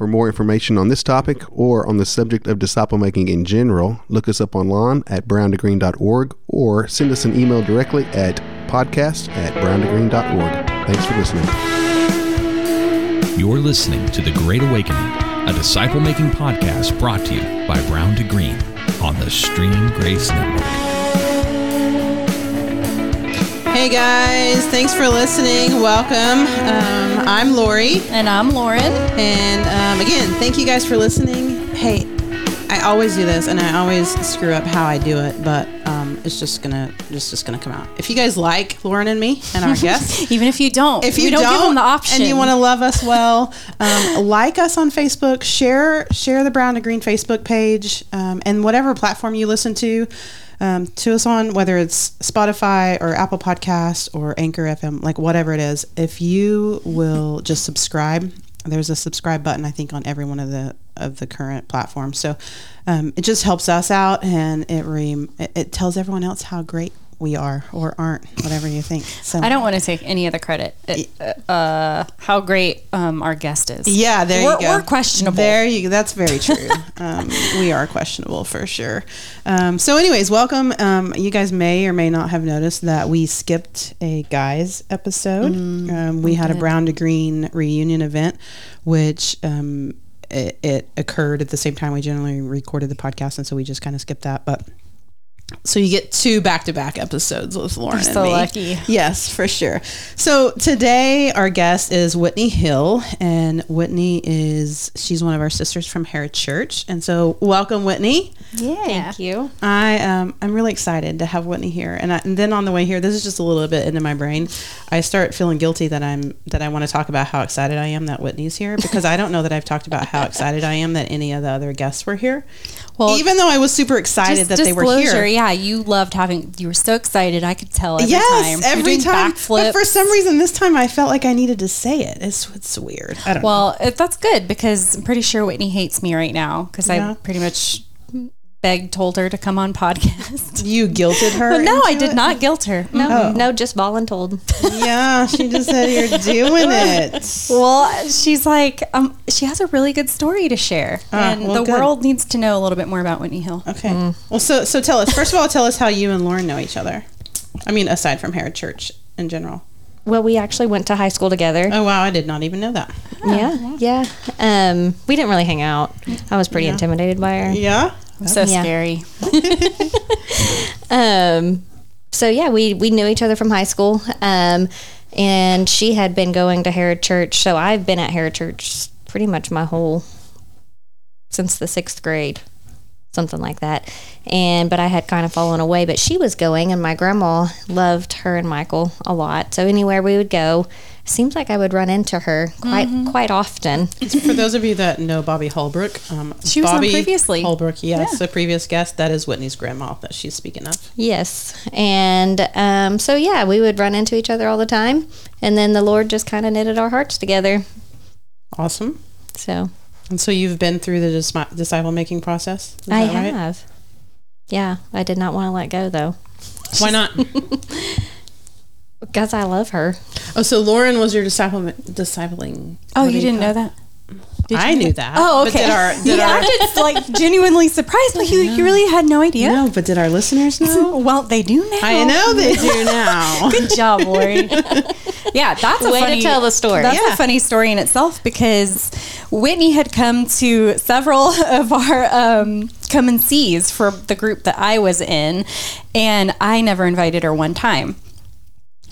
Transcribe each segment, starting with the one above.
For more information on this topic or on the subject of disciple making in general, look us up online at browntogreen.org or send us an email directly at podcast at browntogreen.org. Thanks for listening. You're listening to The Great Awakening, a disciple making podcast brought to you by Brown to Green on the Stream Grace Network. Hey guys, thanks for listening. Welcome. Um, I'm Lori. And I'm Lauren. And um, again, thank you guys for listening. Hey, I always do this, and I always screw up how I do it, but it's just gonna just just gonna come out. If you guys like Lauren and me and our guests, Even if you don't, if you we don't, give them the option, and you want to love us well, um, like us on Facebook, share share the Brown to Green Facebook page, um, and whatever platform you listen to. Um, to us on whether it's Spotify or Apple Podcast or Anchor FM, like whatever it is. If you will just subscribe, there's a subscribe button I think on every one of the of the current platform. So um, it just helps us out, and it, re- it tells everyone else how great we are or aren't, whatever you think. So I don't want to take any of the credit. It, uh, how great um, our guest is. Yeah, there we're, you go. We're questionable. There you. That's very true. um, we are questionable for sure. Um, so, anyways, welcome. Um, you guys may or may not have noticed that we skipped a guys episode. um, we had a brown to green reunion event, which. It, it occurred at the same time we generally recorded the podcast, and so we just kind of skipped that. But so you get two back-to-back episodes with Lauren and so me. lucky. Yes, for sure. So today our guest is Whitney Hill, and Whitney is she's one of our sisters from Herod Church, and so welcome, Whitney. Yeah. Thank you. I um I'm really excited to have Whitney here, and, I, and then on the way here, this is just a little bit into my brain. I start feeling guilty that I'm that I want to talk about how excited I am that Whitney's here because I don't know that I've talked about how excited I am that any of the other guests were here. Well, even though I was super excited that they were here. Yeah, you loved having. You were so excited. I could tell every yes, time. Every time. But for some reason, this time I felt like I needed to say it. It's it's weird. I don't know. Well, it, that's good because I'm pretty sure Whitney hates me right now because Yeah. I pretty much begged, told her to come on podcast. You guilted her. But no, I did it? not guilt her. No, no, just voluntold. Yeah, she just said you're doing it. Well, she's like, um, she has a really good story to share, Ah, and well, the good. world needs to know a little bit more about Whitney Hill. Okay. Well, so so tell us first of all, tell us how you and Lauren know each other. I mean, aside from Harrah Church in general. Well, we actually went to high school together. Oh wow, I did not even know that. yeah, yeah. Um, we didn't really hang out. I was pretty Yeah. intimidated by her. Yeah. So Yeah. scary. Um, so yeah, we we knew each other from high school. Um, and she had been going to Harrah Church, so I've been at Harrah Church pretty much my whole since the sixth grade, something like that. And but I had kind of fallen away. But she was going, and my grandma loved her and Michael a lot. So anywhere we would go, seems like I would run into her quite quite often. For those of you that know Bobbie Holbrook, um, She was on previously. Holbrook, yes, a previous guest. That is Whitney's grandma that she's speaking of. Yes. And um, so, yeah, we would run into each other all the time. And then the Lord just kind of knitted our hearts together. Awesome. So And so you've been through the dis- disciple making process. Is I that right? have. Yeah, I did not want to let go though. Why not? Because I love her. oh, so Lauren was your disciple discipling. Oh, you didn't know that? Did I knew that. Oh, But okay. did our- did yeah, our- I'm just like genuinely surprised. Like you, you really had no idea. No, but did our listeners know? Well, they do now. I know they do now. Good job, Lori. yeah, that's a Way to funny, tell the story. That's Yeah. a funny story in itself because Whitney had come to several of our um, come and sees for the group that I was in, and I never invited her one time.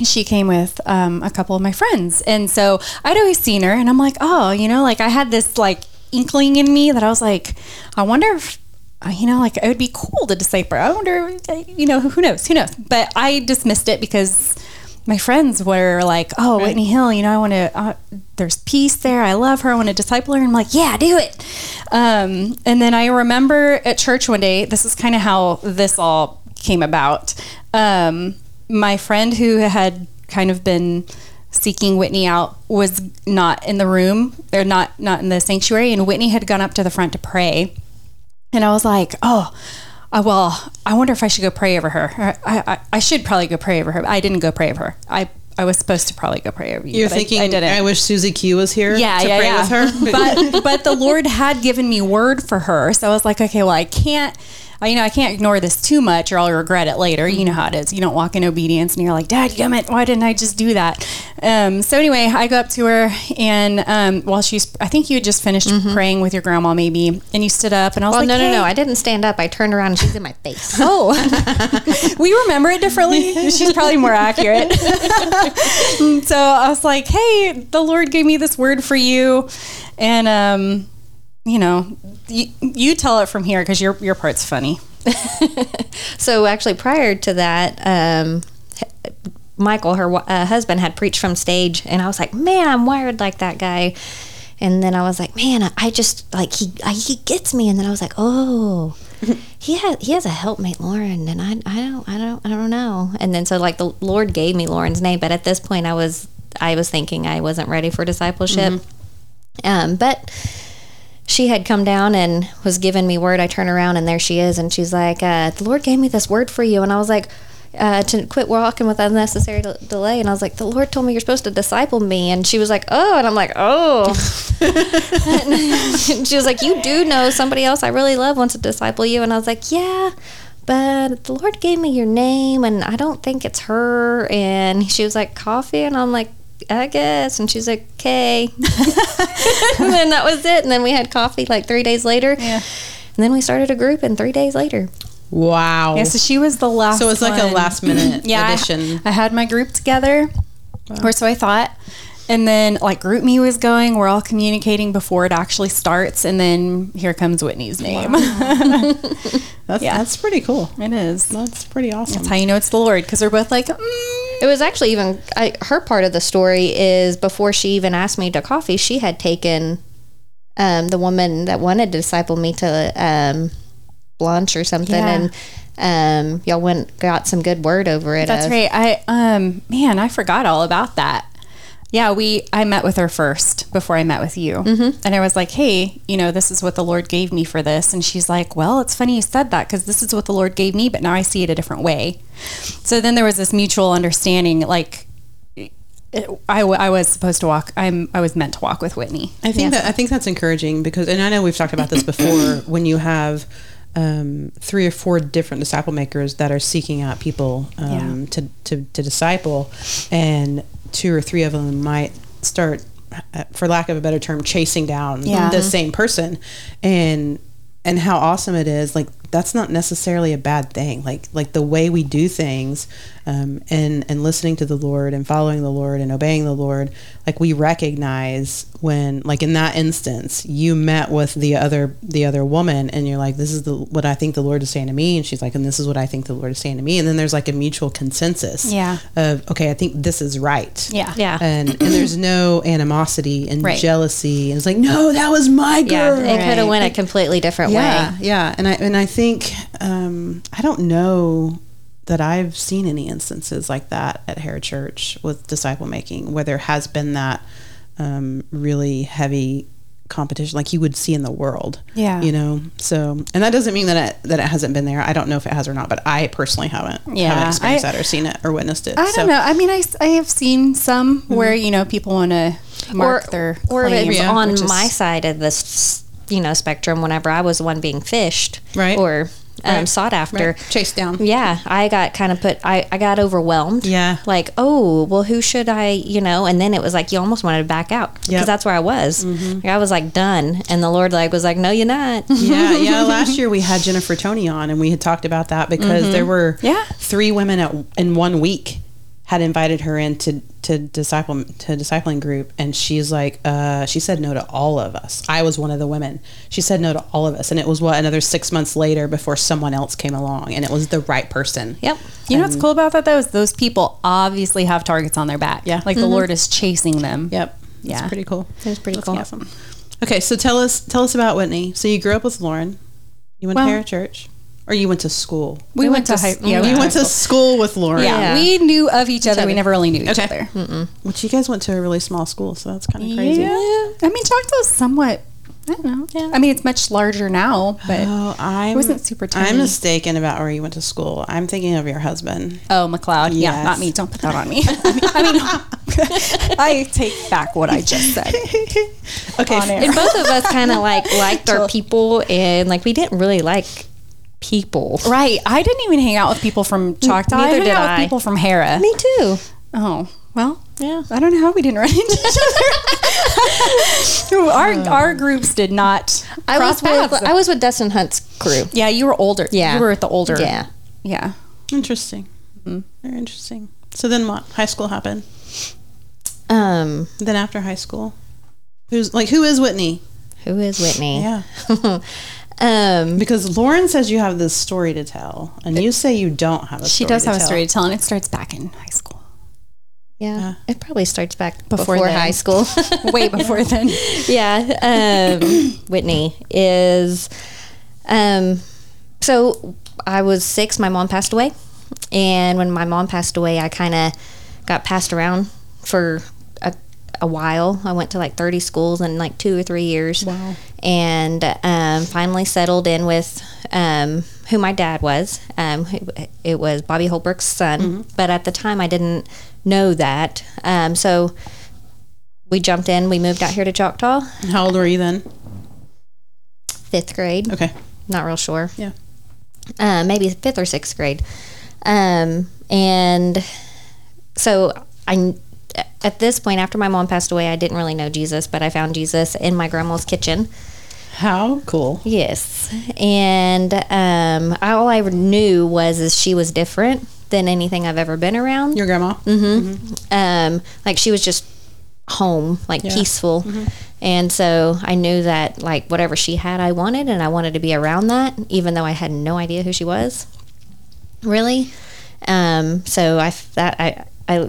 She came with um, a couple of my friends, and so I'd always seen her, and I'm like, oh, you know, like I had this like inkling in me that I was like, I wonder if you know, like it would be cool to disciple. I wonder, you know, who knows? Who knows? But I dismissed it because my friends were like, "Oh, Whitney Hill, you know, I want to. Uh, there's peace there. I love her. I want to disciple her." And I'm like, "Yeah, do it." Um, and then I remember at church one day. This is kind of how this all came about. Um, my friend who had kind of been seeking Whitney out was not in the room. They're not not in the sanctuary, and Whitney had gone up to the front to pray. And I was like, oh, uh, well, I wonder if I should go pray over her. I, I, I should probably go pray over her. I didn't go pray over her. I, I was supposed to probably go pray over you. You're thinking, I, I, didn't. wish Susie Q was here yeah, to yeah, pray yeah. with her. but but the Lord had given me word for her, so I was like, okay, well, I can't. I- You know, I can't ignore this too much, or I'll regret it later. You know how it is. You don't walk in obedience, and you're like, "Dad, damn it! why didn't I just do that?" Um, so anyway, I go up to her, and um, while she's, I think you had just finished praying with your grandma, maybe, and you stood up, and I was Well, like, no, no, "Hey." no. I didn't stand up. I turned around and she's in my face. Oh, we remember it differently. She's probably more accurate. so I was like, "Hey, the Lord gave me this word for you," and um, you know, you, you tell it from here because your your part's funny. So actually, prior to that, um, Michael, her uh, husband, had preached from stage, and I was like, "Man, I'm wired like that guy." And then I was like, "Man, I just like he I, he gets me." And then I was like, "Oh." He has he has a helpmate Lauren and I, I don't I don't I don't know and then so like the Lord gave me Lauren's name but at this point I was I was thinking I wasn't ready for discipleship um, but she had come down and was giving me word. I turn around and there she is, and she's like, uh, "The Lord gave me this word for you," and I was like. Uh, to quit walking with unnecessary de- delay, and I was like, "The Lord told me you're supposed to disciple me," and she was like, "Oh," and I'm like, "Oh." and she was like, "You do know somebody else I really love wants to disciple you," and I was like, "Yeah." But the Lord gave me your name, and I don't think it's her. And she was like, "Coffee," and I'm like, "I guess." And she's like, "Okay." and then that was it. And then we had coffee like three days later. Yeah. And then we started a group, and three days later. wow. Yeah, so she was the last. so it was like a last minute yeah, addition. I, had my group together, or so I thought. And then, like, GroupMe was going. We're all communicating before it actually starts. And then here comes Whitney's name. That's, Yeah. that's pretty cool. it is. That's pretty awesome. That's how you know it's the Lord because they're both like, mm. It was actually even I, her part of the story is before she even asked me to coffee, she had taken um, the woman that wanted to disciple me to um, lunch or something, Yeah. and um, y'all went got some good word over it. That's of- right. I um man, I forgot all about that. Yeah, we I met with her first before I met with you, mm-hmm. and I was like, "Hey, you know, this is what the Lord gave me for this." And she's like, "Well, it's funny you said that because this is what the Lord gave me, but now I see it a different way." So then there was this mutual understanding, like. It, I, w- I was supposed to walk. I'm. I was meant to walk with Whitney. I think that I think that's encouraging because, and I know we've talked about this before. when you have um, three or four different disciple makers that are seeking out people um, to, to to disciple, and two or three of them might start, uh, for lack of a better term, chasing down Yeah. the same person, and and how awesome it is. Like that's not necessarily a bad thing. Like like the way we do things, um, and and listening to the Lord and following the Lord and obeying the Lord. Like we recognize when, like in that instance, you met with the other the other woman, and you're like, "This is the what I think the Lord is saying to me," and she's like, "And this is what I think the Lord is saying to me." And then there's like a mutual consensus. Yeah. Of okay, I think this is right. Yeah. Yeah. And and there's no animosity and Right. jealousy, and it's like, no, that was my girl Yeah, girl. it could have went a completely different Yeah, way. yeah, Yeah. and I and I think um, I don't know that I've seen any instances like that at Harrah Church with disciple making, where there has been that um, really heavy competition like you would see in the world. Yeah. you know. So, and that doesn't mean that it that it hasn't been there. I don't know if it has or not, but I personally haven't Yeah, haven't experienced I- that or seen it or witnessed it. I So- Mm-hmm. don't know. I mean, I, I have seen some where you know people want to mark or, their or if claim, it's Yeah. on is- my side of this, you know, spectrum. Whenever I was the one being fished, Right. or um, Right. sought after, Right. chased down. Yeah, I got kind of put. I, I got overwhelmed. Yeah. Like, oh, well, who should I? You know, and then it was like you almost wanted to back out because Yep. that's where I was. Like, I was like done, and the Lord like was like, no, you're not. yeah, yeah. Last year we had Jennifer Tony on, and we had talked about that because there were Yeah. three women at, in one week had invited her into to disciple to discipling group, and she's like, uh, she said no to all of us. I was one of the women. She said no to all of us, and it was what another six months later before someone else came along, and it was the right person. Yep. You know what's cool about that though is those people obviously have targets on their back. Yeah. like the Lord is chasing them. Yep. Yeah. It's pretty cool. It was pretty That's cool. awesome. Okay, so tell us tell us about Whitney. So you grew up with Lauren. You went Well- to Harrah Church, or you went to school. We, went, to high. Yeah, we you went to to school with Lauren. Yeah, Yeah. we knew of each other. We never really knew each Okay. other. Which you guys went to a really small school, so that's kind of crazy. Yeah, I mean, Choctaw's somewhat I don't know. I mean, it's much larger now, but Oh, I'm, wasn't super tiny. I'm mistaken about where you went to school. I'm thinking of your husband. oh, McLoud. Yeah, not me. Don't put that on me. I mean, I, take back what I just said. Okay, And both of us kind of like liked our people, and like we didn't really like people. Right. I didn't even hang out with people from Choctaw. I Neither hung did out I. with people from Harrah. Me too. Oh, well. Yeah. I don't know how we didn't run into each other. our our groups did not. I was cross with paths. I was with Dustin Hunt's crew. yeah, you were older. Yeah. you were with the older. Yeah. yeah. interesting. Very interesting. So then what? High school happened. Um, Then after high school, who's like who is Whitney? who is Whitney? Yeah, Um, because Lauren says you have this story to tell, and you say you don't have a. Story to tell. She does to have a story to tell, and it starts back in high school. yeah, it probably starts back Before before, high school. Way before then. yeah. Um, Whitney is. Um, so I was six. My mom passed away, and when my mom passed away, I kind of got passed around for a, while. I went to like thirty schools in like two or three years. Wow. And um, finally settled in with um, who my dad was. Um, it was Bobbie Holbrook's son, but at the time I didn't know that. Um, so we jumped in. We moved out here to Choctaw, How old were you then? fifth grade. Okay. Not real sure. Yeah. Uh, maybe fifth or sixth grade. Um, and so I, at this point, after my mom passed away, I didn't really know Jesus, but I found Jesus in my grandma's kitchen. How cool. Yes, and um, all I knew was is she was different than anything I've ever been around. Your grandma. um, like she was just home, like Yeah. peaceful. And so I knew that like whatever she had, I wanted, and I wanted to be around that, even though I had no idea who she was, really. Um, so I that I I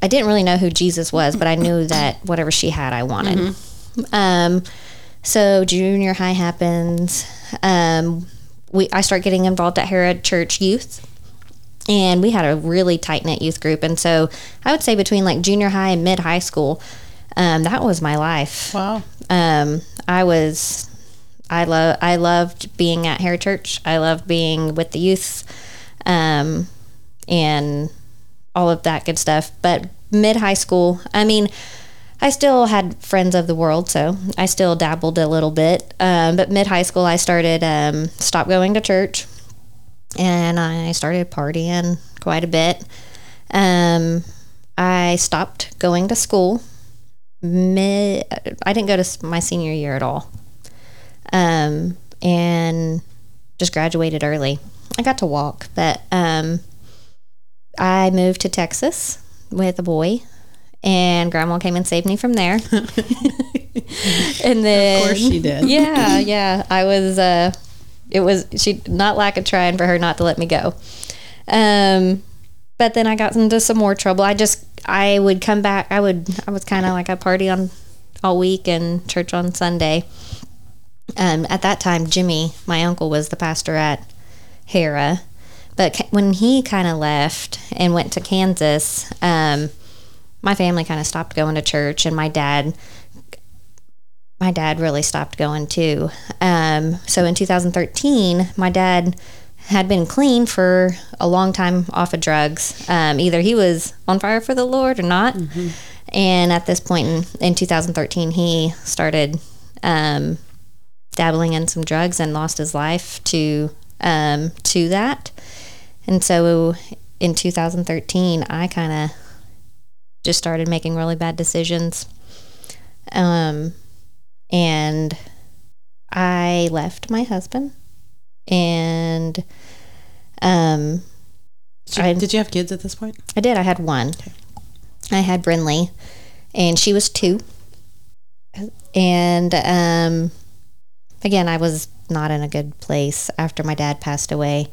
I didn't really know who Jesus was, but I knew that whatever she had, I wanted. Um, so junior high happens. Um, we I start getting involved at Harrah Church Youth and we had a really tight knit youth group. And so I would say between like junior high and mid high school, um, that was my life. Wow. Um, I was, I love, I loved being at Harrah Church. I loved being with the youth, um, and all of that good stuff. But mid high school, I mean, I still had friends of the world, so I still dabbled a little bit. Um, but mid high school, I started um, going to church, and I started partying quite a bit. Um, I stopped going to school. Mid, I didn't go to my senior year at all, um, and just graduated early. I got to walk, but um, I moved to Texas with a boy, and Grandma came and saved me from there. and then, Of course she did. yeah, yeah. I was. Uh, it was she not lack of trying for her not to let me go. Um, but then I got into some more trouble. I just I would come back. I would I was kind of like a party on all week and church on Sunday. Um, at that time, Jimmy, my uncle, was the pastor at Harrah. But when he kind of left and went to Kansas, um, my family kind of stopped going to church, and my dad my dad really stopped going too. Um, so in 2013, my dad had been clean for a long time off of drugs. Um, either he was on fire for the Lord or not. And at this point in, in 2013, he started um, dabbling in some drugs and lost his life to um, to that. And so in 2013, I kind of just started making really bad decisions. Um, and I left my husband and um Did you, I- did you have kids at this point? I did I had one. I had Brinley and she was 2. And um again I was not in a good place after my dad passed away.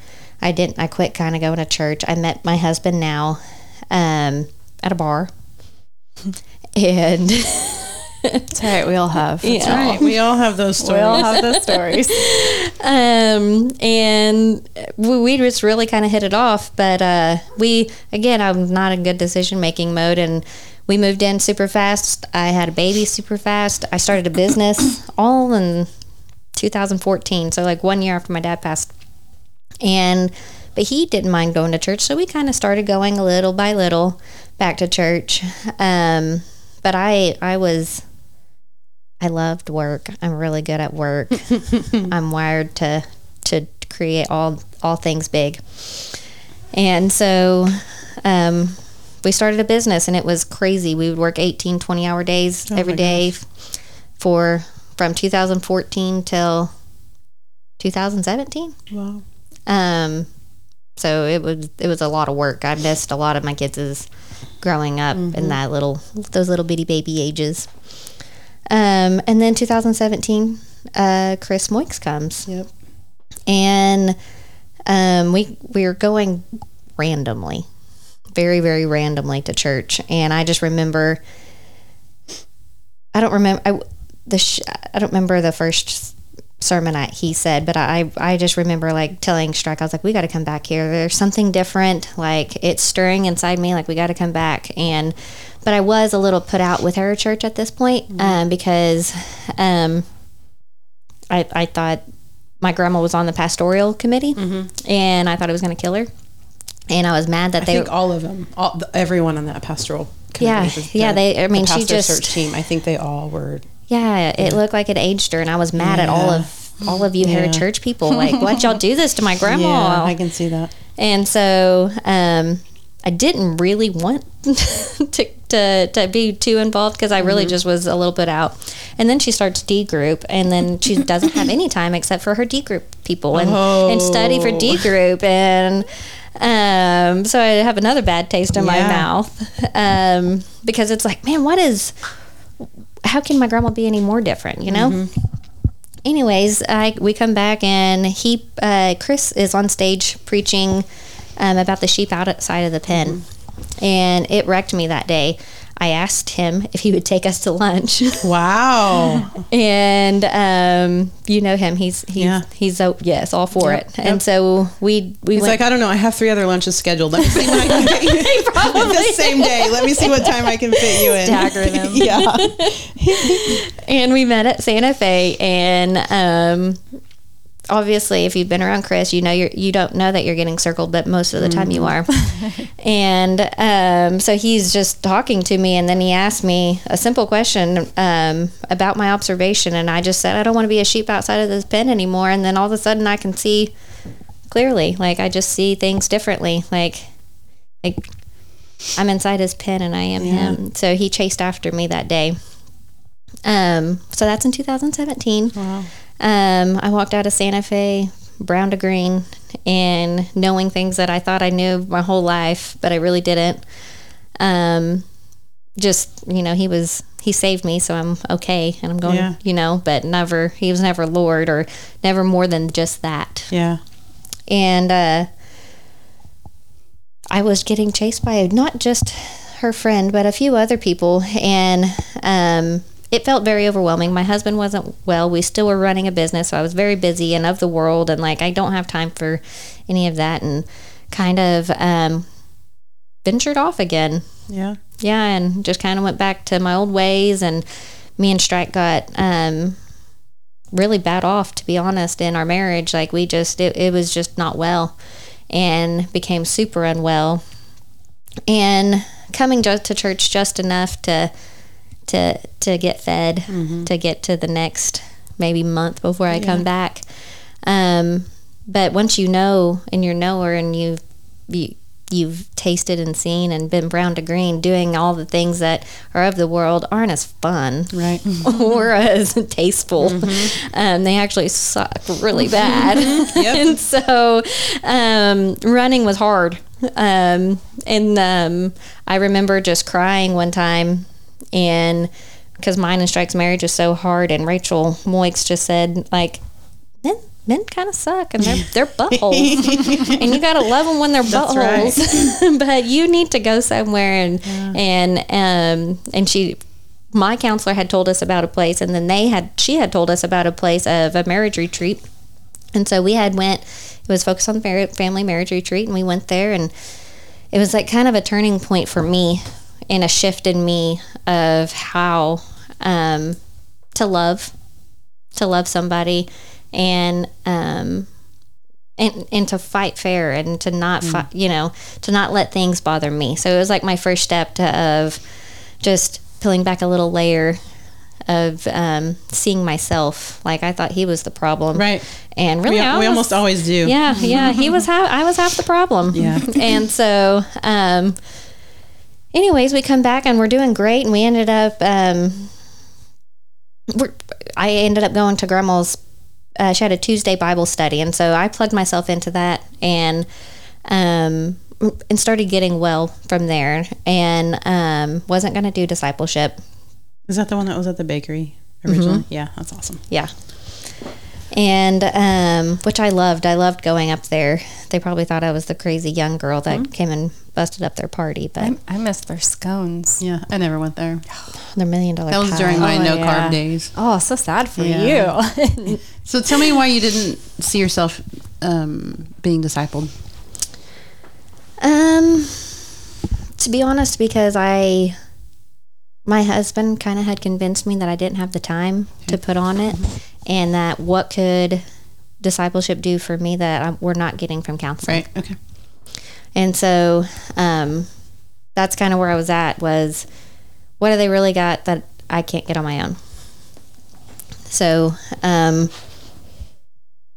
I didn't I quit kind of going to church. I met my husband now um at a bar. and That's all right. We all have. Yeah. Right. We all have those stories. We all have those stories. um, and we, we just really kind of hit it off. But uh, we, again, I'm not in good decision making mode, and we moved in super fast. I had a baby super fast. I started a business all in 2014. So like one year after my dad passed. And but he didn't mind going to church, so we kind of started going a little by little back to church. Um, but I I was I loved work. I'm really good at work. I'm wired to to create all all things big. And so um, we started a business and it was crazy. We would work 18, 20 hour days every my day for from 2014 till 2017. Wow. Um, so it was it was a lot of work. I missed a lot of my kids' growing up in that little those little bitty baby ages. Um, and then 2017, uh, Chris Moix comes, Yep. and um, we we were going randomly, very very randomly to church, and I just remember. I don't remember I, the sh- I don't remember the first sermon I, he said, but I I just remember like telling Strike I was like we got to come back here. There's something different. Like it's stirring inside me. Like we got to come back. And but I was a little put out with her church at this point um, because um, I I thought my grandma was on the pastoral committee and I thought I was going to kill her. And I was mad that I they think all of them, all, everyone on that pastoral committee. Yeah, the- yeah, they- I the mean, she pastor just- search team. I think they all were. Yeah, it looked like it aged her, and I was mad at all of all of you Yeah. Heritage Church people. Like, why'd y'all do this to my grandma? Yeah, I can see that. and so um, I didn't really want to, to to be too involved because I really Mm-hmm. just was a little bit out. And then she starts D group, and then she doesn't have any time except for her D group people and and study for Oh. D group and. Um, so I have another bad taste in my mouth um, because it's like, man, what is how can my grandma be any more different you know? Mm-hmm. anyways I, we come back and he uh, chris is on stage preaching um, about the sheep outside of the pen. And it wrecked me that day i asked him if he would take us to lunch Wow. and um, you know him he's he's Yeah. he's oh, yes all for Yep, it yep. and so we we He's went like, I don't know. I have three other lunches scheduled. Let me see when I can get you the same day. Let me see what time I can fit you in. Staggering them. yeah. and we met at Santa Fe and um obviously if you've been around Chris you know you're you don't know that you're getting circled but most of the time you are. And um so he's just talking to me and then he asked me a simple question um about my observation and I just said I don't want to be a sheep outside of this pen anymore and then all of a sudden I can see clearly like I just see things differently like like I'm inside his pen and I am him. So he chased after me that day. Um, so that's in 2017. Wow. Um, I walked out of Santa Fe, brown to green, and knowing things that I thought I knew my whole life, but I really didn't. Um, just you know, he was he saved me, so I'm okay, and I'm going, Yeah. you know, but never he was never Lord or never more than just that. Yeah. And uh, I was getting chased by not just her friend, but a few other people, and um, it felt very overwhelming. My husband wasn't well. We still were running a business, so I was very busy and of the world, and like I don't have time for any of that, and kind of um, ventured off again. Yeah. Yeah, and just kind of went back to my old ways, and me and Strike got um, really bad off, to be honest, in our marriage. Like we just, it, it was just not well, and became super unwell, and coming just to church just enough to to to get fed, to get to the next maybe month before I come back. Um, but once you know and you're knower and you've you, you've tasted and seen and been brown to green, doing all the things that are of the world aren't as fun Right. or as tasteful. Um, they actually suck really bad. and so um, running was hard. Um, and um, I remember just crying one time and because mine and Strike's marriage is so hard and Rachel Moix just said like men men kind of suck and they're they're buttholes. And you gotta love them when they're buttholes. But you need to go somewhere and and um and she my counselor had told us about a place and then they had she had told us about a place of a marriage retreat. And so we had went it was focused on family marriage retreat and we went there and it was like kind of a turning point for me and a shift in me of how um, to love, to love somebody, and um, and and to fight fair and to not fight, you know, to not let things bother me. So it was like my first step to, of just peeling back a little layer of um, seeing myself. Like I thought he was the problem, Right. And really, We, was- almost always do. yeah, yeah. He was half. I was half the problem. Yeah. and so, um, anyways, we come back and we're doing great, and we ended up. Um, we're, I ended up going to grandma's. Uh, she had a Tuesday Bible study, and so I plugged myself into that and um, and started getting well from there. And um, wasn't going to do discipleship. Is that the one that was at the bakery originally? Yeah, that's awesome. Yeah. And um, which I loved. I loved going up there. They probably thought I was the crazy young girl that came and busted up their party, but I, I miss their scones. Yeah, I never went there. their million dollar That was pie. during my Oh, no yeah. carb days. Oh, so sad for Yeah. you. So tell me why you didn't see yourself um, being discipled. Um, to be honest, because I, my husband kind of had convinced me that I didn't have the time to put on it, and that what could discipleship do for me that I, we're not getting from counseling. Right. Okay. And so um, that's kind of where I was at was what do they really got that I can't get on my own? So um,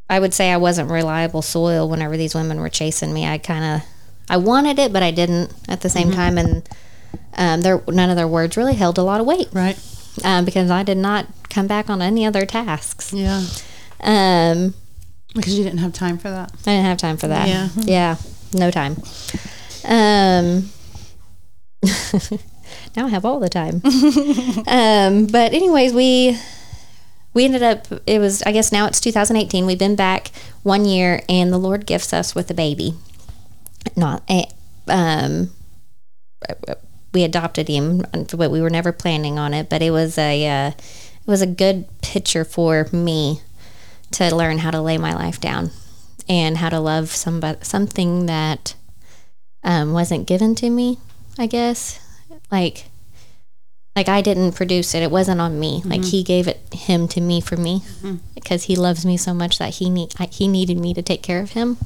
I would say I wasn't reliable soil whenever these women were chasing me. I kind of I wanted it, but I didn't at the same time, and um, their none of their words really held a lot of weight Right. um, because I did not come back on any other tasks. Yeah. Um, Because you didn't have time for that. I didn't have time for that. Yeah. Yeah. No time. Um now I have all the time. um but anyways, we we ended up it was I guess now it's 2018. We've been back 1 year and the Lord gifts us with a baby. Not a um we adopted him, but we were never planning on it. But it was a uh, it was a good picture for me to learn how to lay my life down and how to love somebody something that um, wasn't given to me. I guess like like I didn't produce it. It wasn't on me. Like he gave it him to me for me because he loves me so much that he need I, he needed me to take care of him.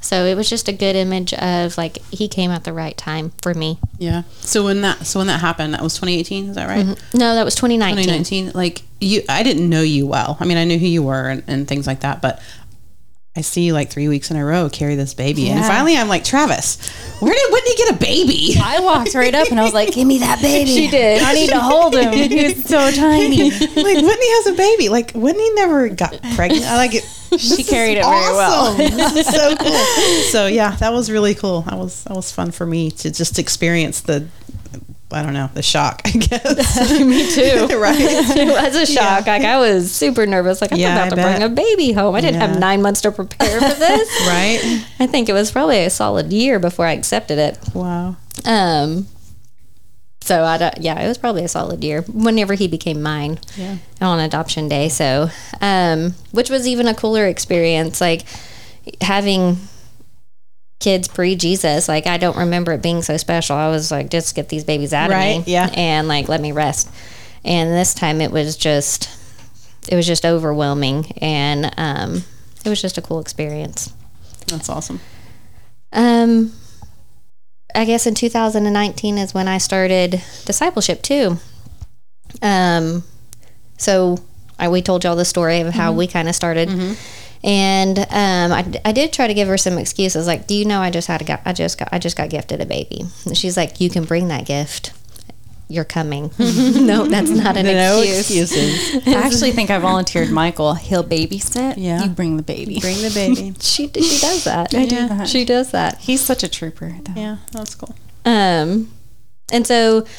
So it was just a good image of like he came at the right time for me. Yeah. So when that so when that happened, that was 2018. Is that right? Mm-hmm. No, that was 2019. 2019. Like you, I didn't know you well. I mean, I knew who you were and, and things like that, but. I see you like three weeks in a row carry this baby, and finally I'm like, Travis, where did Whitney get a baby? I walked right up and I was like, "Give me that baby." She did. I need to hold him. He's so tiny. like Whitney has a baby. Like Whitney never got pregnant. I like it. She carried it very well. this is so cool. So yeah, that was really cool. That was that was fun for me to just experience the, I don't know, the shock. I guess. me too. right. it was a shock. Like I was super nervous. Like I'm Yeah, about I to bet. bring a baby home. I didn't Yeah. have nine months to prepare for this. Right. I think it was probably a solid year before I accepted it. Wow. Um. So I don't, yeah, it was probably a solid year whenever he became mine Yeah. on adoption day. So, um, which was even a cooler experience, like having kids pre Jesus. Like I don't remember it being so special. I was like, just get these babies out of me, yeah. and like let me rest. And this time it was just, it was just overwhelming, and um, it was just a cool experience. That's awesome. Um, I guess in 2019 is when I started discipleship too. Um, so I, we told y'all the story of how we kind of started. And um, I, I did try to give her some excuses, like, "Do you know I just had a got, I just got I just got gifted a baby?" And she's like, "You can bring that gift. You're coming." no, that's not an No excuse. excuses. I actually think I volunteered Michael. He'll babysit. Yeah. You bring the baby. Bring the baby. She she does that. I do that. She does that. He's such a trooper. though. Yeah, that's cool. Um, and so it's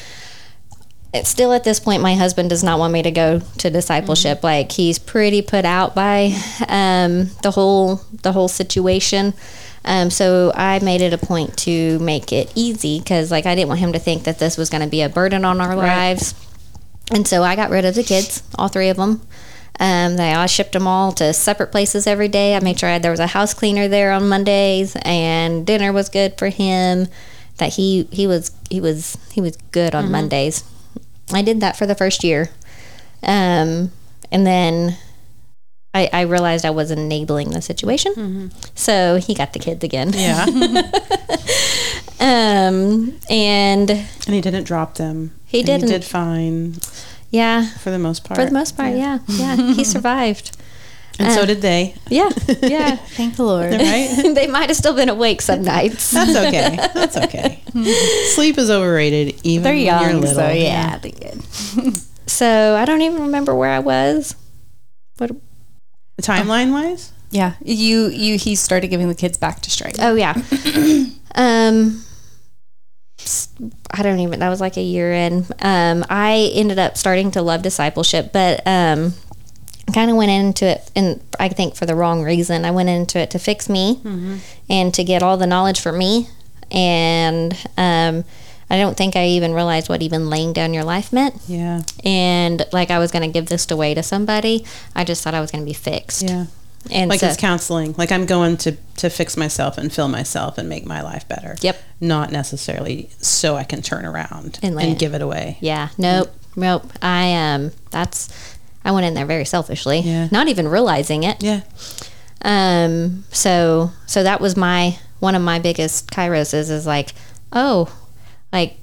still at this point, my husband does not want me to go to discipleship. Like he's pretty put out by um, the whole the whole situation. Um, so I made it a point to make it easy because, like, I didn't want him to think that this was going to be a burden on our lives. And so I got rid of the kids, all three of them. Um, they I shipped them all to separate places every day. I made sure I, there was a house cleaner there on Mondays, and dinner was good for him. that he he was he was he was good on Mondays. I did that for the first year, um, and then I, I realized I was enabling the situation. So he got the kids again. Yeah. Um, and and he didn't drop them. He didn't. He did fine yeah, for the most part. for the most part, yeah, yeah, he survived. And so Uh, did they. Yeah, yeah. Thank the Lord. Right? they might have still been awake some nights. That's okay. That's okay. Sleep is overrated, even They're when you're young, little. so yeah, they good. So I don't even remember where I was. What? Timeline wise, Yeah, you you he started giving the kids back to strike. Oh yeah. um, s- I don't even. That was like a year in. Um, I ended up starting to love discipleship, but um, kind of went into it, and I think for the wrong reason. I went into it to fix me and to get all the knowledge for me, and um. I don't think I even realized what even laying down your life meant. yeah, And like I was going to give this away to somebody. I just thought I was going to be fixed. yeah. And Like so, it's counseling. Like I'm going to to fix myself and fill myself and make my life better. Yep. Not necessarily so I can turn around And and, give it away. Yeah, nope, nope. I um, that's I went in there very selfishly, Yeah. not even realizing it. Yeah. Um, so so that was my one of my biggest kairoses is like, oh, like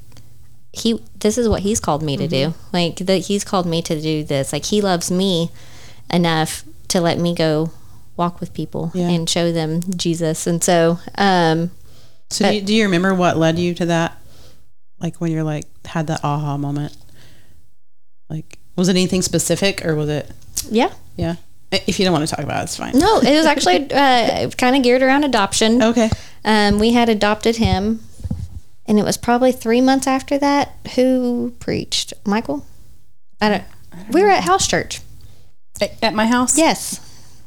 he this is what he's called me to do. Like that he's called me to do this. Like he loves me enough to let me go walk with people Yeah. and show them Jesus. And so um, So do you, do you remember what led you to that? Like when you're like had that aha moment. Like was it anything specific or was it? yeah, Yeah. If you don't want to talk about it, it's fine. no, it was actually uh, kind of geared around adoption. Okay. Um, we had adopted him, and it was probably three months after that. Who preached? Michael. I don't. we were at house church. At- At my house? Yes,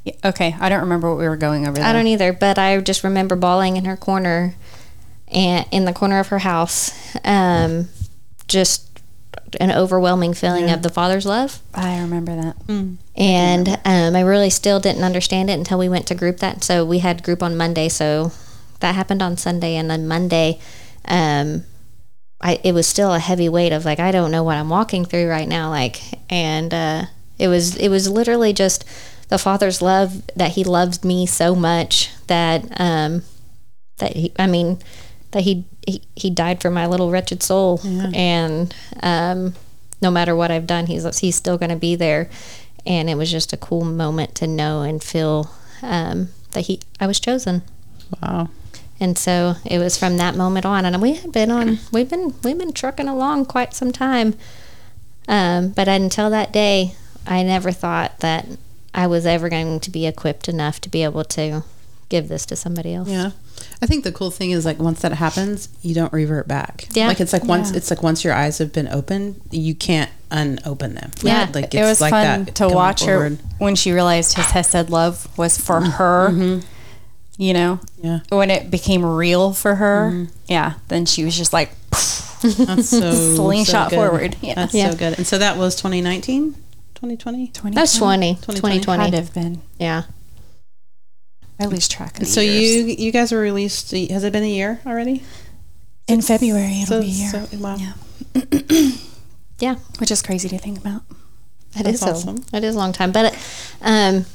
Yeah, Okay, I don't remember what we were going over there. I don't either, but I just remember bawling in her corner, and in the corner of her house, um, just an overwhelming feeling of the Father's love. I remember that. and um, I really still didn't understand it until we went to group that. So we had group on Monday, so that happened on Sunday, and then Monday, um, I it was still a heavy weight of like I don't know what I'm walking through right now, like, and uh, it was it was literally just the Father's love that He loves me so much that um, that he I mean that he he, he died for my little wretched soul, and um, no matter what I've done, he's he's still going to be there. And it was just a cool moment to know and feel um, that he I was chosen. Wow. And so it was from that moment on, and we had been on we've been we've been trucking along quite some time. Um, but until that day, I never thought that I was ever going to be equipped enough to be able to give this to somebody else. Yeah. I think the cool thing is like once that happens, you don't revert back. Yeah. Like it's like once Yeah. it's like once your eyes have been opened, you can't unopen them. Yeah. Like it was fun to watch forward. her when she realized his Hesed love was for mm-hmm. her. Mm-hmm. You know, Yeah. when it became real for her, mm-hmm. yeah, then she was just like, That's so Slingshot so good. forward. Yeah. That's Yeah. so good. And so that was 2019, 2020. That's 20, 2020. 2020. Had to have been. Yeah. I lose track of so years. you you guys were released. Has it been a year already? in February it'll So, be a year, so wow. Yeah. Yeah. which is crazy to think about. It That's is a- awesome. it is a long time, but um,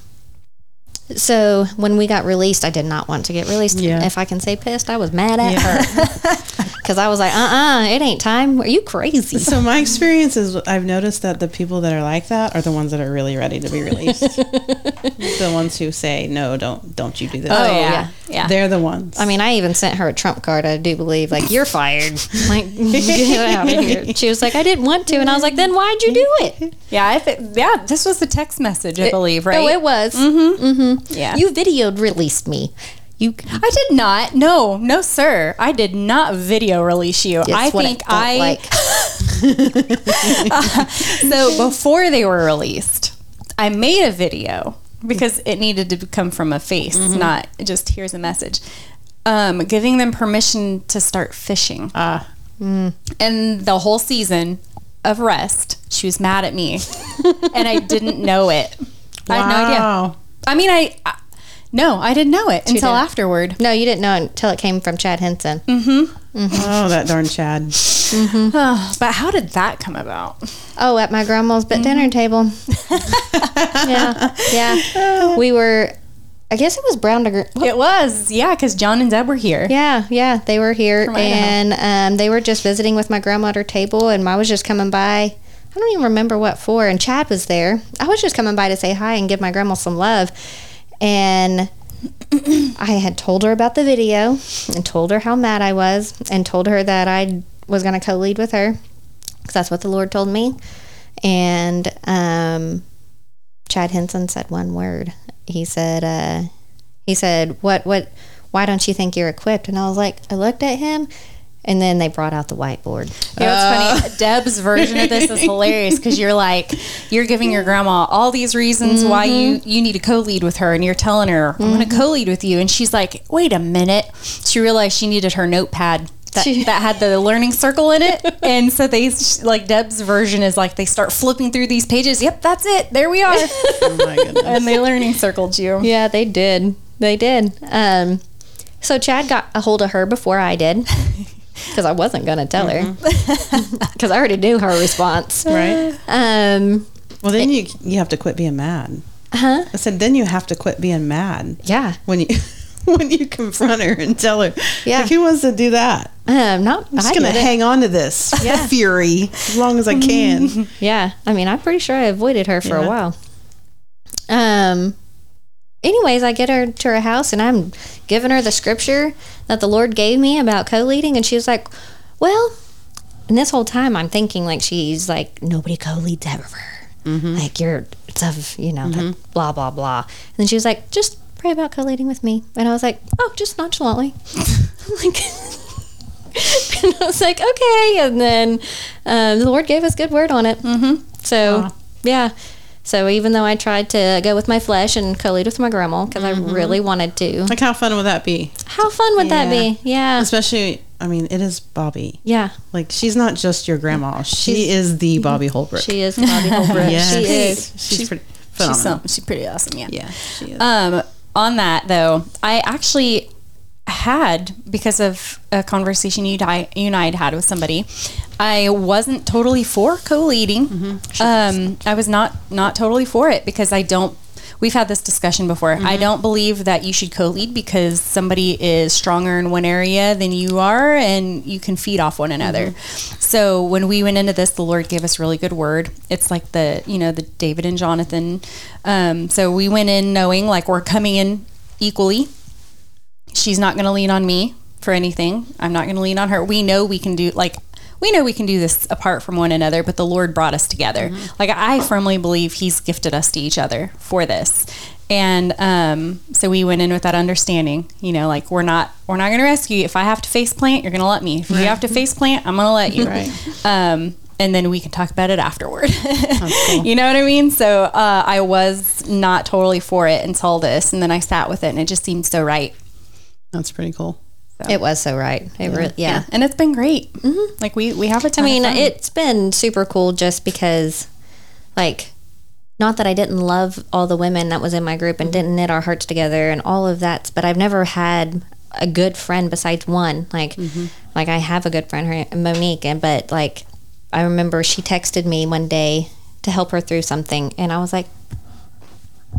so when we got released, I did not want to get released. Yeah. If I can say pissed, I was mad at Yeah. her because I was like, uh, uh it ain't time. Are you crazy? So my experience is I've noticed that the people that are like that are the ones that are really ready to be released. the ones who say no, don't don't you do this. Oh, yeah. yeah. Yeah. They're the ones. I mean, I even sent her a trump card. I do believe, like, you're fired. Like, get out of here. She was like, I didn't want to, and I was like, then why'd you do it? Yeah, I th- yeah, this was the text message, I believe, right? Oh, it was. Mm hmm. Mm-hmm. yeah. You videoed released me. You. I did not. No, no, sir. I did not video release you. It's I think I. like. so before they were released, I made a video because it needed to come from a face, not just here's a message. Um, giving them permission to start fishing. ah, and the whole season of rest, she was mad at me, and I didn't know it. I had no idea. I mean, I, I no, I didn't know it until didn't. afterward. No, you didn't know it until it came from Chad Henson. Mm-hmm. Oh, that darn Chad. but how did that come about? Oh, at my grandma's bed dinner table. yeah, yeah. We were. I guess it was Brown to. Gr- It was, yeah, because John and Deb were here. Yeah, yeah, they were here, and um, they were just visiting with my grandma at her table, and I was just coming by. I don't even remember what for, and Chad was there. I was just coming by to say hi and give my grandma some love, and I had told her about the video and told her how mad I was, and told her that I was going to co-lead with her because that's what the Lord told me, and um, Chad Henson said one word. He said, uh, he said, "What, what? Why don't you think you're equipped?" And I was like, I looked at him, and then they brought out the whiteboard. You know, it's funny. Uh. Deb's version of this is hilarious because you're like, you're giving your grandma all these reasons why you mm-hmm. you need to co-lead with her, and you're telling her, "I'm going to mm-hmm. co-lead with you," and she's like, "Wait a minute." She realized she needed her notepad. That, She- that had the learning circle in it, and so they like Deb's version is like they start flipping through these pages. Yep, that's it. There we are, Oh my goodness. and they learning circled you. Yeah, they did. They did. Um, so Chad got a hold of her before I did. Because I wasn't going to tell her. Because I already knew her response. right. Um, Well, then you you have to quit being mad. huh? I said, then you have to quit being mad Yeah. when you when you confront her and tell her. Yeah. Like, who wants to do that? Um, not. I'm just I gonna hang on to this Yeah. fury as long as I can. Yeah, I mean, I'm pretty sure I avoided her for Yeah. a while. Um. Anyways, I get her to her house and I'm giving her the scripture that the Lord gave me about co-leading, and she was like, "Well," and this whole time I'm thinking like she's like nobody co-leads ever, like you're it's of you know like, blah blah blah, and then she was like, "Just pray about co-leading with me," and I was like, "Oh, just nonchalantly," like. and I was like, okay. And then um, the Lord gave us good word on it. Mm-hmm. So, yeah. So even though I tried to go with my flesh and co-lead with my grandma because I really wanted to, Like, how fun would that be? how fun would that be? Yeah. Especially, I mean, it is Bobbie. Yeah. Like, she's not just your grandma. She She's- is the Bobbie Holbrook. She is Bobbie Holbrook. Yes. She is. She's, pretty She's phenomenal. some, she's pretty awesome. Yeah. yeah, she is. Um, on that though, I actually had because of a conversation you, di- you and I had had with somebody. I wasn't totally for co-leading. Um, I was not not totally for it because I don't. We've had this discussion before. I don't believe that you should co-lead because somebody is stronger in one area than you are, and you can feed off one another. So when we went into this, the Lord gave us really good word. It's like the you know the David and Jonathan. Um, so we went in knowing like we're coming in equally. She's not going to lean on me for anything. I'm not going to lean on her. We know we can do like we know we can do this apart from one another, but the Lord brought us together. Like I firmly believe He's gifted us to each other for this. And um, so we went in with that understanding, you know, like we're not we're not going to rescue you. If I have to face plant, you're going to let me. If you have to face plant, I'm going to let you. Right. Um, and then we can talk about it afterward. you know what I mean? So uh, I was not totally for it until this, and then I sat with it, and it just seemed so right. That's pretty cool. It was so right. It really, yeah. and it's been great. Mm-hmm. Like we we have a I ton. mean, of fun. it's been super cool just because, like, not that I didn't love all the women that was in my group and didn't knit our hearts together and all of that, but I've never had a good friend besides one. Like, mm-hmm. like I have a good friend, her Monique, and but like, I remember she texted me one day to help her through something, and I was like,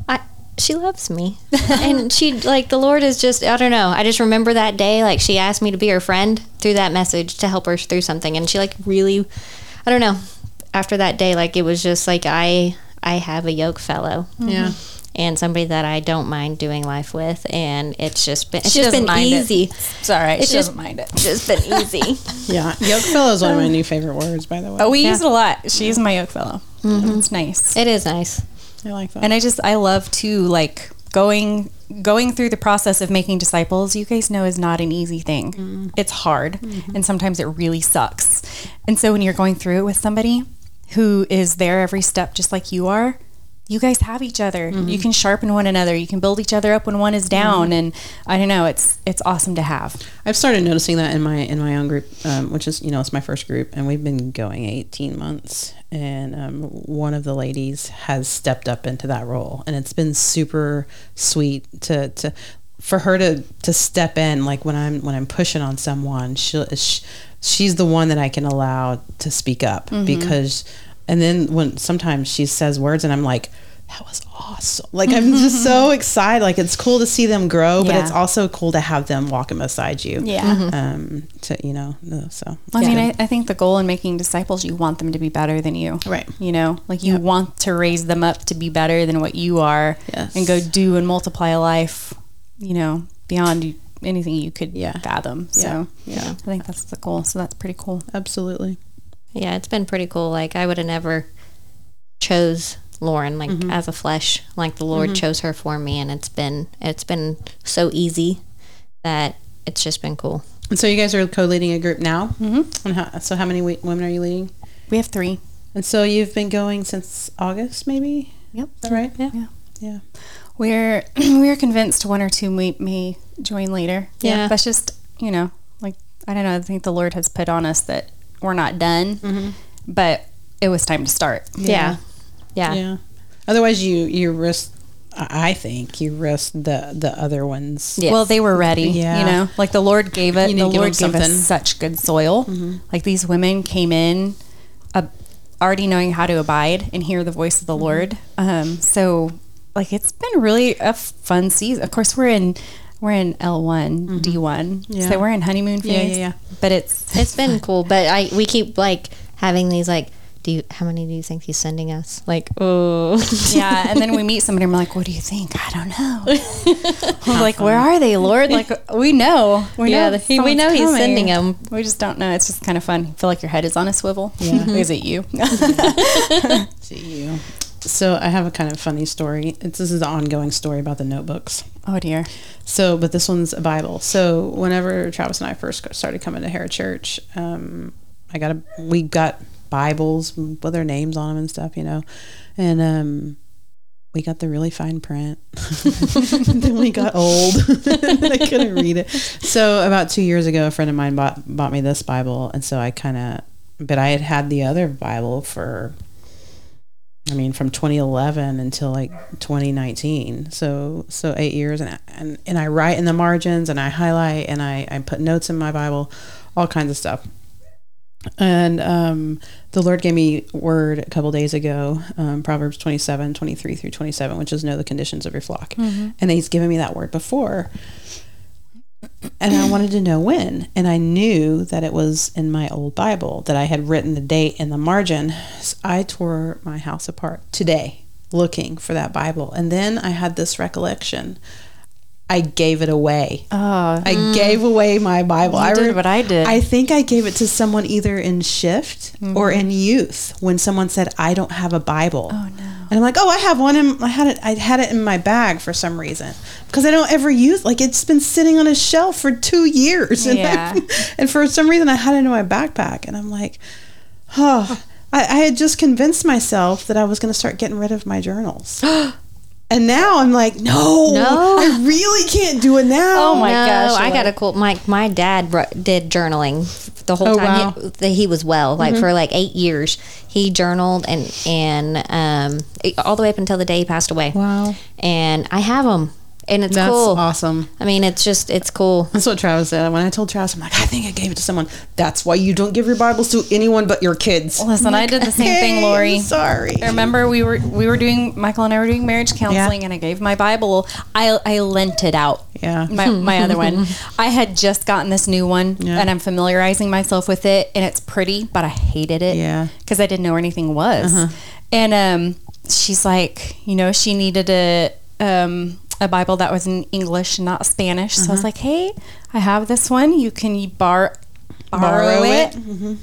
I. She loves me, and she like the Lord is just I don't know. I just remember that day like she asked me to be her friend through that message to help her through something, and she like really, I don't know. After that day, like it was just like I I have a yoke fellow, mm-hmm. Yeah. and somebody that I don't mind doing life with, and it's just been it's She just been mind it. easy. it's all right. it's she just- doesn't mind it. Just been easy. Yeah. Yoke fellow is one of my new favorite words, by the way. Oh, we use it a lot. She's my yoke fellow. Mm-hmm. It's nice. it is nice. I like that. and I just I love to like going going through the process of making disciples. You guys know is not an easy thing. Mm-hmm. It's hard, mm-hmm. and sometimes it really sucks. And so when you're going through it with somebody who is there every step, just like you are. You guys have each other. You can sharpen one another. You can build each other up when one is down, and I don't know. It's it's awesome to have. I've started noticing that in my in my own group, um, which is you know it's my first group, and we've been going eighteen months. And um, one of the ladies has stepped up into that role, and it's been super sweet to to for her to to step in like when I'm when I'm pushing on someone, she, she she's the one that I can allow to speak up Mm-hmm. because and then when sometimes she says words and I'm like that was awesome. Like I'm just so excited. Like it's cool to see them grow, but it's also cool to have them walking beside you. Yeah. Mm-hmm. Um. To you know. no, So. I mean, I, I think the goal in making disciples, you want them to be better than you. Right. You know, like you want to raise them up to be better than what you are Yes. and go do and multiply a life, you know, beyond anything you could Yeah. fathom. So Yeah. I think that's the goal. So that's pretty cool. Absolutely. Yeah, it's been pretty cool. Like I would have never chose Lauren like Mm-hmm. as a flesh. Like the Lord chose her for me, and it's been it's been so easy that it's just been cool. And so you guys are co-leading a group now. Mm-hmm. And how, so how many we- women are you leading? We have three. And so you've been going since August, maybe. Yep. Is that right? Yeah. Yeah. Yeah. We're we're convinced one or two may, may join later. Yeah. That's just, you know, like I don't know, I think the Lord has put on us that we're not done. But it was time to start. Yeah, yeah, Yeah. Otherwise, you you risk. I I think you risk the the other ones. Yes. Well, they were ready. Yeah. You know, like the Lord gave it. You The Lord them gave us such good soil. Like these women came in, uh, already knowing how to abide and hear the voice of the Lord. Um, so, like, it's been really a fun season. Of course, we're in we're in L one mm-hmm. D one, Yeah. so we're in honeymoon phase. yeah, yeah. But it's it's been cool. But I we keep like having these like. Do you, how many do you think he's sending us? Like, oh, yeah. And then we meet somebody, and we're like, "What do you think?" I don't know. we're like, "Where are they, Lord?" Like, we know. We Yeah, know. he- we know he's sending them. We just don't know. It's just kind of fun. You feel like your head is on a swivel. Yeah. is it you? See you. So I have a kind of funny story. It's, this is an ongoing story about the notebooks. oh dear. So, but this one's a Bible. So, whenever Travis and I first started coming to Harrah Church, um, I got a we got Bibles with their names on them and stuff, you know, and um, we got the really fine print. then we got old. I couldn't read it. So, about two years ago, a friend of mine bought bought me this Bible, and so I kind of, but I had had the other Bible for I mean, from 2011 until like 2019. So, so eight years, and and and I write in the margins, and I highlight, and I I put notes in my Bible, all kinds of stuff. And um, the Lord gave me word a couple days ago, um, Proverbs 27, 23 through 27, which is know the conditions of your flock. And He's given me that word before. And I wanted to know when. And I knew that it was in my old Bible that I had written the date in the margin. So I tore my house apart today looking for that Bible. And then I had this recollection. I gave it away. Oh, I gave away my Bible. You I did what I did. I think I gave it to someone either in shift or mm-hmm. in youth when someone said, "I don't have a Bible." Oh, no. And I'm like, "Oh, I have one. In, I had it. I had it in my bag for some reason because I don't ever use. Like it's been sitting on a shelf for two years, and, Yeah. and for some reason I had it in my backpack, and I'm like, oh. I, I had just convinced myself that I was going to start getting rid of my journals. And now I'm like, no, No. I really can't do it now. Oh my no, gosh, I got Elaine. a cool. My my dad did journaling the whole Oh, time wow. he, he was well. Like for like eight years, he journaled and and um all the way up until the day he passed away. Wow. And I have them, and it's That's cool. awesome. I mean, it's just it's cool. That's what Travis said. When I told Travis, I'm like, I think I gave it to someone. That's why you don't give your Bibles to anyone but your kids. Listen, I did the same thing, Lori. I'm sorry. I remember we were we were doing Michael and I were doing marriage counseling, and I gave my Bible. I I lent it out. Yeah. my my other one. I had just gotten this new one, Yeah. and I'm familiarizing myself with it, and it's pretty, but I hated it. Yeah. Uh-huh. because I didn't know where anything was. And um, she's like, you know, she needed a um a Bible that was in English, not Spanish. So I Uh-huh. was like, hey, I have this one. You can bar borrow, Borrow it. it.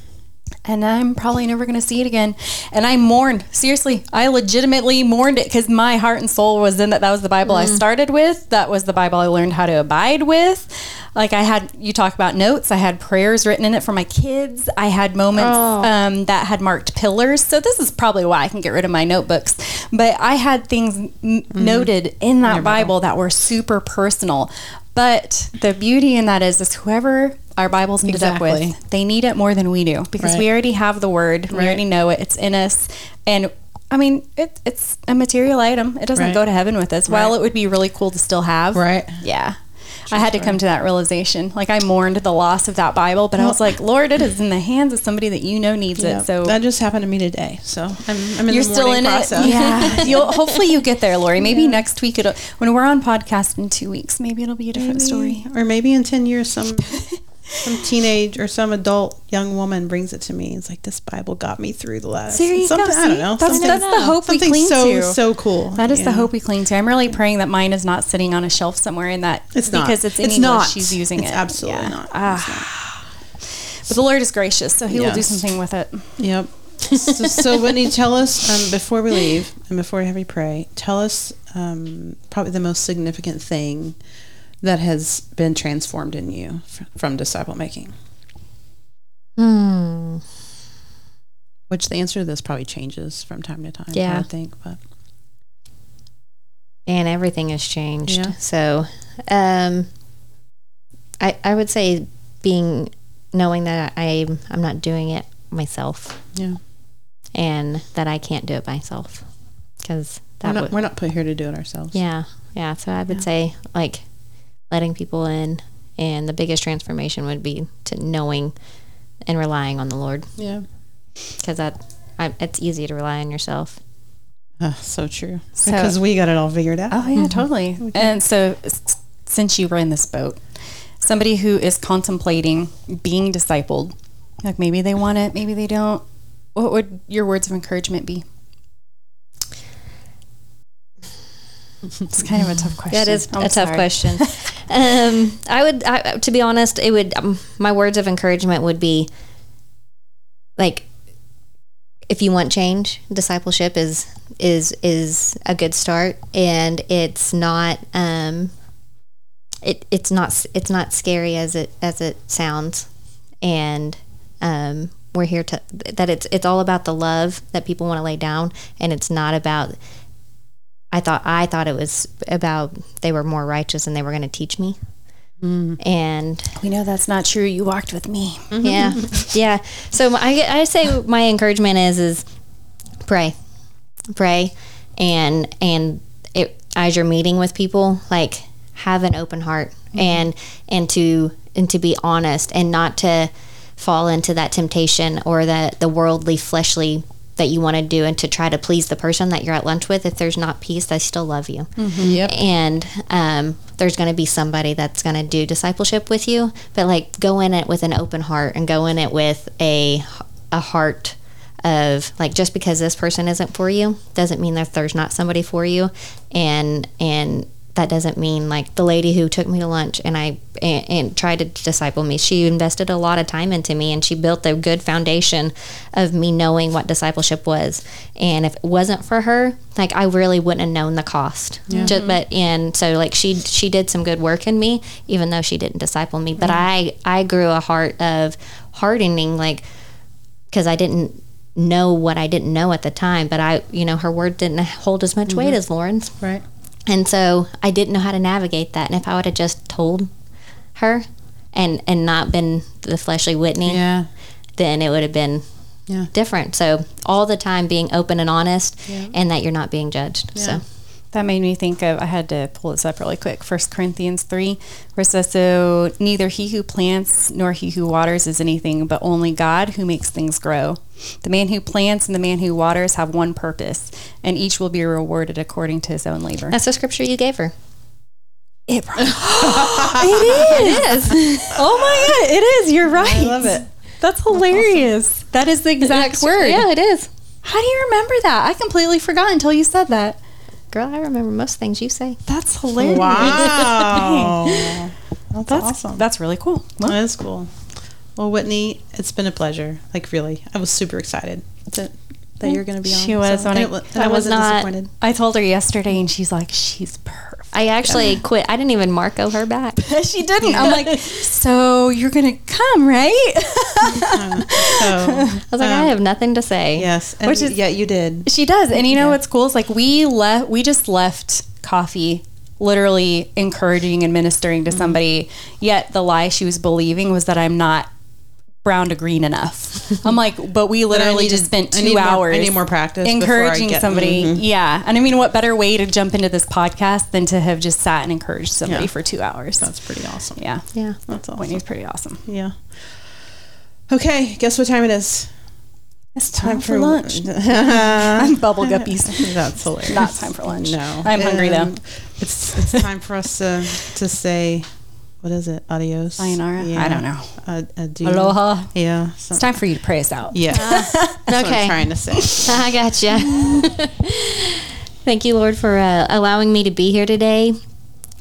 And I'm probably never going to see it again. And I mourned. Seriously, I legitimately mourned it because my heart and soul was in that. That was the Bible I started with. That was the Bible I learned how to abide with. Like I had, you talk about notes. I had prayers written in it for my kids. I had moments um, that had marked pillars. So this is probably why I can get rid of my notebooks. But I had things n- noted in that Bible that were super personal. But the beauty in that is, is whoever our Bibles ended up with, they need it more than we do because we already have the word. We already know it. It's in us. And I mean, it, it's a material item. It doesn't Right. go to heaven with us. While it would be really cool to still have. Right. Yeah. I had to come to that realization. Like I mourned the loss of that Bible, but I was like, Lord, it is in the hands of somebody that you know needs Yeah, it. So that just happened to me today. So I'm, I'm in you're the still in process. it. Yeah. You'll hopefully you get there, Lori. Maybe next week it'll when we're on podcast in two weeks, maybe it'll be a different story. Or maybe in 10 years, some some teenage or some adult young woman brings it to me. It's like, this Bible got me through the last. There you go. I don't know. That's- something- that's the hope we cling so, to. so cool. That is the hope we cling to. I'm really praying that mine is not sitting on a shelf somewhere in that It's not. because it's in It's English. not. She's using It's it. absolutely Yeah. not. Ah. But the Lord is gracious, so He will do something with it. Yep. so, so Whitney, tell us um, before we leave and before we have you pray. Tell us um, probably the most significant thing that has been transformed in you from disciple making. Hmm. Which the answer to this probably changes from time to time. I Yeah. would think, but and everything has changed. Yeah. So, um, I I would say being knowing that I I'm not doing it myself yeah, and that I can't do it myself because we're that not would we're not put here to do it ourselves. yeah yeah. So I would Yeah. say like letting people in, and the biggest transformation would be to knowing and relying on the Lord yeah. because that I, it's easy to rely on yourself. Uh, so true. So- because we got it all figured out. Oh yeah, totally. And so, since you were in this boat, somebody who is contemplating being discipled, like maybe they want it, maybe they don't. What would your words of encouragement be? It's kind of a tough question. That is I'm a tough question. um, I would, I, to be honest, it would. Um, my words of encouragement would be like, if you want change, discipleship is is is a good start, and it's not. Um, it it's not it's not scary as it as it sounds, and um, we're here to that it's it's all about the love that people want to lay down, and it's not about I thought I thought it was about they were more righteous and they were going to teach me. Mm. And We know that's not true. You walked with me. Mm-hmm. yeah, yeah. So I I say my encouragement is is pray, pray, and and it as you're meeting with people, like have an open heart mm-hmm. and and to and to be honest and not to fall into that temptation or that the worldly fleshly that you want to do and to try to please the person that you're at lunch with if there's not peace they still love you. Yep. and um, there's going to be somebody that's going to do discipleship with you but like go in it with an open heart and go in it with a a heart of like just because this person isn't for you doesn't mean that there's not somebody for you. And and that doesn't mean like the lady who took me to lunch and I and, and tried to disciple me. She invested a lot of time into me and she built a good foundation of me knowing what discipleship was. And if it wasn't for her, like I really wouldn't have known the cost. Just, mm-hmm. but and so like she she did some good work in me, even though she didn't disciple me. But mm-hmm. I I grew a heart of hardening like because I didn't know what I didn't know at the time. But I you know her word didn't hold as much weight mm-hmm. as Lauren's. Right. And so I didn't know how to navigate that. And if I would have just told her and and not been the fleshly Whitney, Yeah. then it would have been Yeah. different. So all the time being open and honest Yeah. and that you're not being judged. So That made me think of, I had to pull this up really quick. First Corinthians 3, where it says, So neither he who plants nor he who waters is anything, but only God who makes things grow. The man who plants and the man who waters have one purpose, and each will be rewarded according to his own labor. that's the scripture you gave her. It, it is. Oh my God, it is. You're right. I love it. That's hilarious. That is the exact word. Yeah, it is. How do you remember that? I completely forgot until you said that. Girl, I remember most things you say. That's hilarious. Wow. That's, That's awesome. That's really cool. Well, That is cool. Well, Whitney, it's been a pleasure. Like, really, I was super excited that, that you're going to be on. She was So- when I- it I I was wasn't not- disappointed. I told her yesterday, and she's like, "She's perfect." I actually quit. I didn't even Marco her back. she didn't. I'm like, "So you're gonna come, right?" So, I was like, I um, have nothing to say. yes. And Which is- yeah, you did. she does, and you know Yeah. what's cool is like we left. We just left coffee. Literally encouraging and ministering to mm-hmm. somebody, yet the lie she was believing was that I'm not brown to green enough. I'm like, but we literally need just to- spent I two need more- I hours. need more practice before I encouraging get- somebody. Mhm. Yeah, and I mean, what better way to jump into this podcast than to have just sat and encouraged somebody Yeah. for two hours? That's pretty awesome. yeah, Yeah. That's awesome. Whitney's pretty awesome. Yeah. Okay, guess what time it is? It's time for lunch. I'm bubble guppies. That's hilarious. Not time for lunch. No, I'm hungry though. Um, It's it's time for us to to say, what is it? Adios. Sayonara? I don't know. Ad- adieu. Aloha. Yeah. So. It's time for you to pray us out. yeah. That's what I'm trying to say. I gotcha. Thank you, Lord, for uh, allowing me to be here today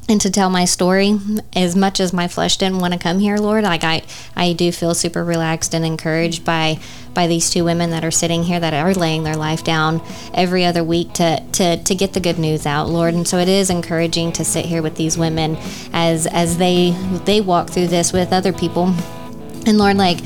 and to tell my story. As much as my flesh didn't want to come here, Lord, like I, I do feel super relaxed and encouraged by by these two women that are sitting here that are laying their life down every other week to to, to get the good news out, Lord. And so it is encouraging to sit here with these women as as they they walk through this with other people. And Lord, like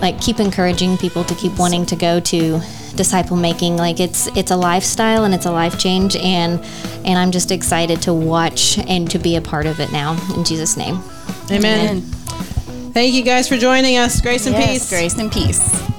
like keep encouraging people to keep wanting to go to disciple making like it's it's a lifestyle and it's a life change and and I'm just excited to watch and to be a part of it now in Jesus name. Amen. Thank you guys for joining us. Grace and Yes, peace. grace and peace.